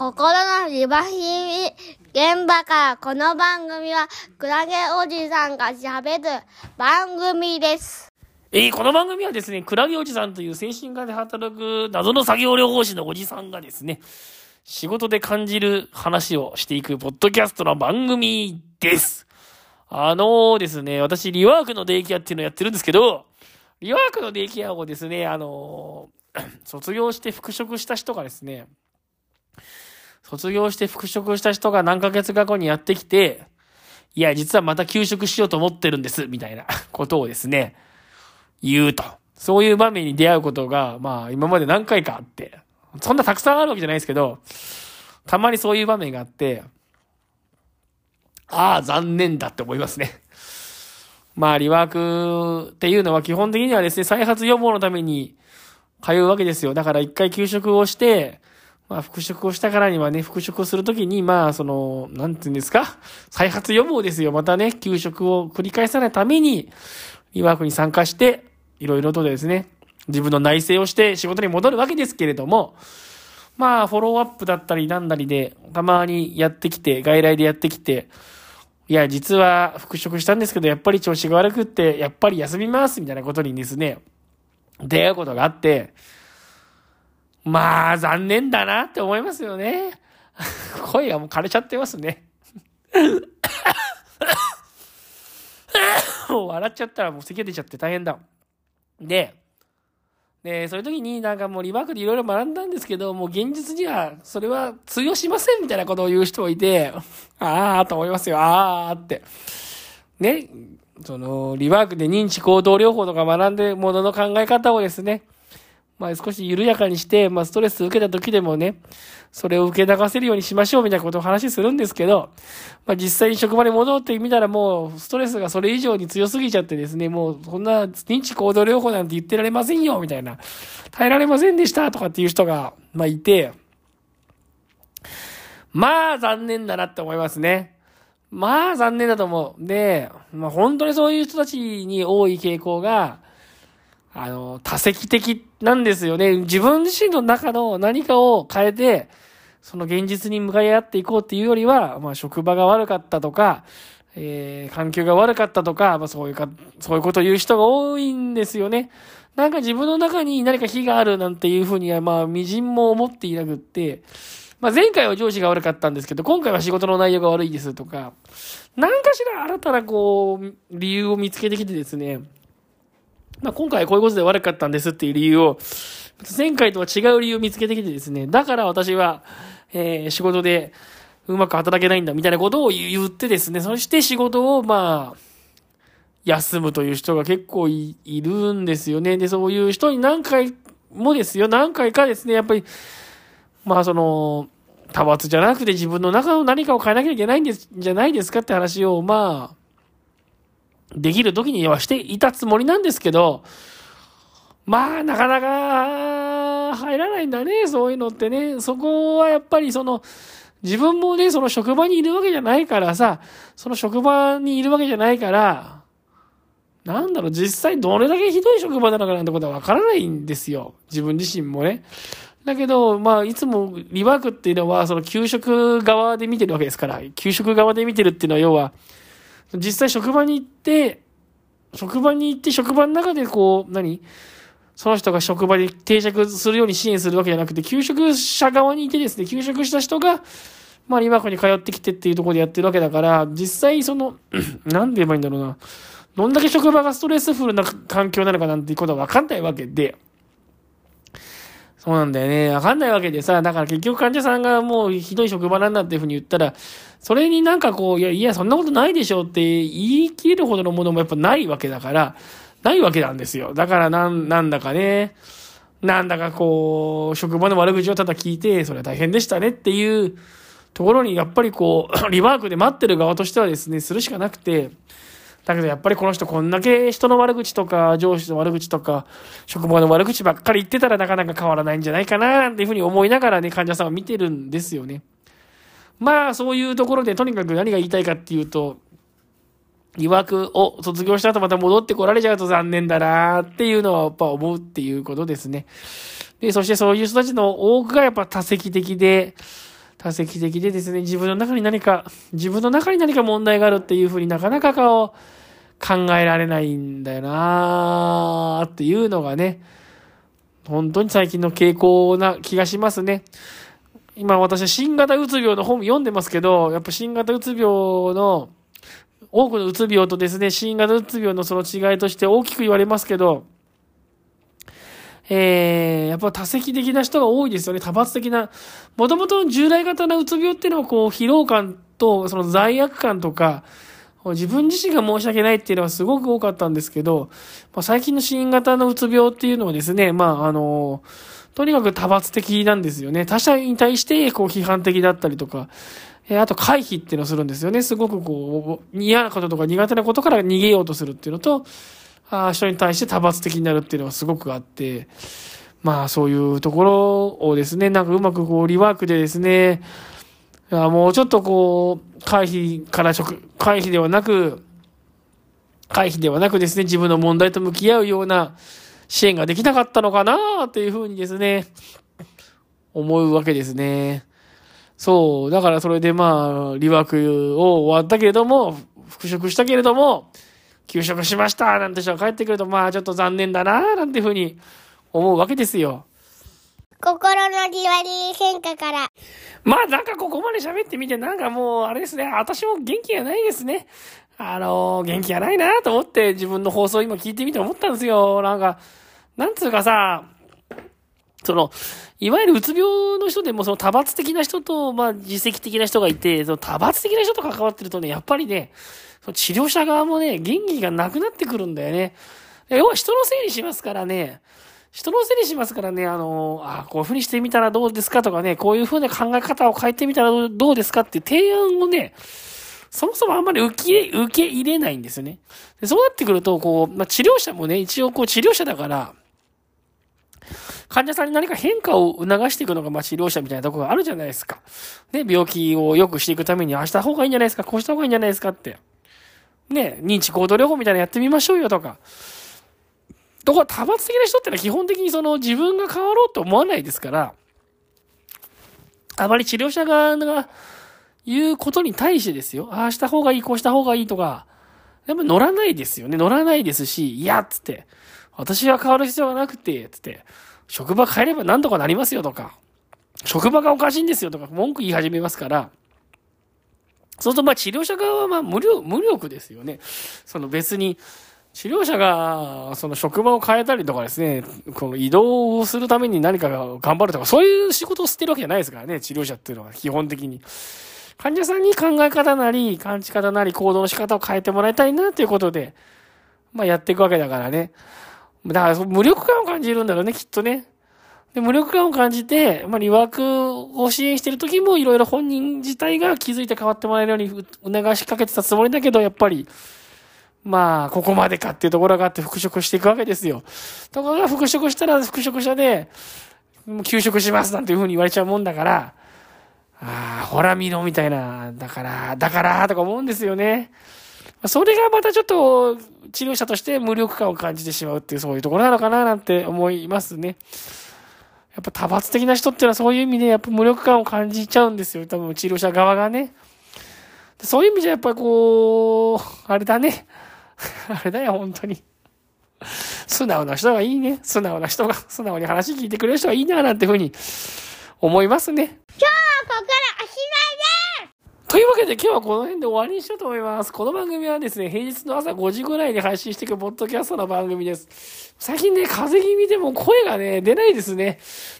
心のリバヒミ現場からこの番組はクラゲおじさんが喋る番組です。えーこの番組はですね、クラゲおじさんという精神科で働く謎の作業療法士のおじさんがですね、仕事で感じる話をしていくポッドキャストの番組です。あのーですね、私、リワークのデイケアっていうのをやってるんですけど、リワークのデイケアをですね、あのー 卒業して復職した人がですね、卒業して復職した人が何ヶ月か後にやってきて、いや、実はまた休職しようと思ってるんです、みたいな ことをですね、言うと。そういう場面に出会うことが、まあ今まで何回かあって、そんなたくさんあるわけじゃないですけど、たまにそういう場面があって、ああ、残念だって思いますね。まあ、リワークっていうのは基本的にはですね、再発予防のために通うわけですよ。だから一回休職をして、まあ、復職をしたからにはね、復職をするときに、まあ、その、なんて言うんですか再発予防ですよ。またね、休職を繰り返さないために、リワークに参加して、いろいろとですね、自分の内省をして仕事に戻るわけですけれども、まあ、フォローアップだったりなんだりで、たまにやってきて、外来でやってきて、いや、実は復職したんですけど、やっぱり調子が悪くって、やっぱり休みます、みたいなことにですね、出会うことがあって、まあ、残念だなって思いますよね。声がもう枯れちゃってますね。も う笑っちゃったらもう咳出ちゃって大変だ。で、で、そういう時になんかもうリバークでいろいろ学んだんですけど、もう現実にはそれは通用しませんみたいなことを言う人もいて、ああと思いますよ、ああって。ね、その、リワークで認知行動療法とか学んでものの考え方をですね、まあ少し緩やかにして、まあストレス受けた時でもね、それを受け流せるようにしましょうみたいなことを話するんですけど、まあ実際に職場に戻ってみたらもうストレスがそれ以上に強すぎちゃってですね、もうそんな認知行動療法なんて言ってられませんよみたいな、耐えられませんでしたとかっていう人が、まあいて、まあ残念だなって思いますね。まあ残念だと思う。で、まあ本当にそういう人たちに多い傾向が、あの、多席的なんですよね。自分自身の中の何かを変えて、その現実に向かい合っていこうっていうよりは、まあ職場が悪かったとか、えー、環境が悪かったとか、まあそういうか、そういうことを言う人が多いんですよね。なんか自分の中に何か非があるなんていうふうには、まあ、微塵も思っていなくって、まあ前回は上司が悪かったんですけど、今回は仕事の内容が悪いですとか、何かしら新たなこう、理由を見つけてきてですね、まあ今回こういうことで悪かったんですっていう理由を、前回とは違う理由を見つけてきてですね、だから私は、えー仕事でうまく働けないんだみたいなことを言ってですね、そして仕事をまあ、休むという人が結構いいるんですよね。で、そういう人に何回もですよ、何回かですね、やっぱり、まあその、派閥じゃなくて自分の中の何かを変えなきゃいけないんです、じゃないですかって話を、まあ、できる時にはしていたつもりなんですけど、まあ、なかなか入らないんだね、そういうのってね。そこはやっぱりその、自分もね、その職場にいるわけじゃないからさ、その職場にいるわけじゃないから、なんだろう、実際どれだけひどい職場なのかなんてことはわからないんですよ。自分自身もね。だけど、まあ、いつもリワークっていうのは、その給食側で見てるわけですから、給食側で見てるっていうのは、要は、実際職場に行って、職場に行って職場の中でこう、何？その人が職場に定着するように支援するわけじゃなくて、給食者側にいてですね、給食した人が、まあ、リワークに通ってきてっていうところでやってるわけだから、実際その、なんて言えばいいんだろうな。どんだけ職場がストレスフルな環境なのかなんていうことはわかんないわけで、そうなんだよね。わかんないわけでさ、だから結局患者さんがもうひどい職場なんだっていうふうに言ったら、それになんかこう、いや、いや、そんなことないでしょって言い切るほどのものもやっぱないわけだから、ないわけなんですよ。だからなん、なんだかね、なんだかこう、職場の悪口をただ聞いて、それは大変でしたねっていうところに、やっぱりこう、リワークで待ってる側としてはですね、するしかなくて、だけどやっぱりこの人こんだけ人の悪口とか上司の悪口とか職場の悪口ばっかり言ってたらなかなか変わらないんじゃないかななんていうふうに思いながらね患者さんは見てるんですよね。まあそういうところでとにかく何が言いたいかっていうと疑惑を卒業した後また戻ってこられちゃうと残念だなっていうのはやっぱ思うっていうことですね。で、そしてそういう人たちの多くがやっぱ多席的で、多責的でですね、自分の中に何か、自分の中に何か問題があるっていうふうになかなかこう、考えられないんだよなーっていうのがね、本当に最近の傾向な気がしますね。今私は新型うつ病の本読んでますけど、やっぱ新型うつ病の、多くのうつ病とですね、新型うつ病のその違いとして大きく言われますけど、えー、やっぱ多席的な人が多いですよね。多発的な。もともと従来型のうつ病っていうのは、こう、疲労感と、その罪悪感とか、自分自身が申し訳ないっていうのはすごく多かったんですけど、まあ、最近の新型のうつ病っていうのはですね、まあ、あの、とにかく多発的なんですよね。他者に対して、こう、批判的だったりとか、えあと回避っていうのをするんですよね。すごくこう、嫌なこととか苦手なことから逃げようとするっていうのと、あ人に対して多発的になるっていうのがすごくあって、まあそういうところをですね、なんかうまくこうリワークでですね、あもうちょっとこう、回避から直、回避ではなく、回避ではなくですね、自分の問題と向き合うような支援ができなかったのかなっていうふうにですね、思うわけですね。そう、だからそれでまあ、リワークを終わったけれども、復職したけれども、休職しましたなんて人が帰ってくると、まあちょっと残念だななんていうふうに思うわけですよ。心のリワリー変化から。まあなんかここまで喋ってみて、なんかもうあれですね、私も元気がないですね。あのー、元気がないなと思って自分の放送今聞いてみて思ったんですよ。なんか、なんつうかさ、その、いわゆるうつ病の人でもその多発的な人と、まあ自責的な人がいて、その多発的な人と関わってるとね、やっぱりね、その治療者側もね、元気がなくなってくるんだよね。要は人のせいにしますからね、人のせいにしますからね、あの、あこういう風にしてみたらどうですかとかね、こういう風な考え方を変えてみたらどうですかっていう提案をね、そもそもあんまり受け、受け入れないんですよね。でそうなってくると、こう、まあ、治療者もね、一応こう治療者だから、患者さんに何か変化を促していくのが、まあ、治療者みたいなところがあるじゃないですか。ね、病気を良くしていくために、ああした方がいいんじゃないですか、こうした方がいいんじゃないですかって。ね、認知行動療法みたいなのやってみましょうよとか。ところ多発的な人ってのは基本的にその自分が変わろうと思わないですから、あまり治療者側が言うことに対してですよ。ああした方がいい、こうした方がいいとか、やっぱ乗らないですよね。乗らないですし、いや、つって、私は変わる必要がなくて、つって、職場変えれば何とかなりますよとか、職場がおかしいんですよとか文句言い始めますから、そうするとまあ治療者側はまあ無力、無力ですよね。その別に、治療者が、その職場を変えたりとかですね、この移動をするために何かが頑張るとか、そういう仕事をしてるわけじゃないですからね、治療者っていうのは基本的に。患者さんに考え方なり、感じ方なり、行動の仕方を変えてもらいたいなということで、まあやっていくわけだからね。だから無力感を感じるんだろうね、きっとね。で、無力感を感じて、まあ、リワークを支援してる時もいろいろ本人自体が気づいて変わってもらえるように促しかけてたつもりだけど、やっぱり、まあ、ここまでかっていうところがあって復職していくわけですよ。ところが復職したら復職者で、もう休職しますなんていうふうに言われちゃうもんだから、ああ、ほら見ろみたいな、だから、だから、とか思うんですよね。それがまたちょっと治療者として無力感を感じてしまうっていうそういうところなのかななんて思いますね。やっぱ多発的な人っていうのはそういう意味でやっぱ無力感を感じちゃうんですよ。多分治療者側がね。そういう意味じゃやっぱりこう、あれだね。あれだよ、本当に。素直な人がいいね。素直な人が、素直に話聞いてくれる人がいいな、なんてふうに思いますね。今日はここからおしまいですというわけで今日はこの辺で終わりにしようと思います。この番組はですね、平日の朝5時ぐらいに配信していくポッドキャストの番組です。最近ね、風邪気味でも声がね、出ないですね。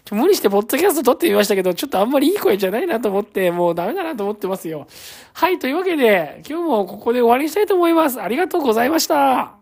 無理してポッドキャスト撮ってみましたけど、ちょっとあんまりいい声じゃないなと思って、もうダメだなと思ってますよ。はい、というわけで、今日もここで終わりにしたいと思います。ありがとうございました。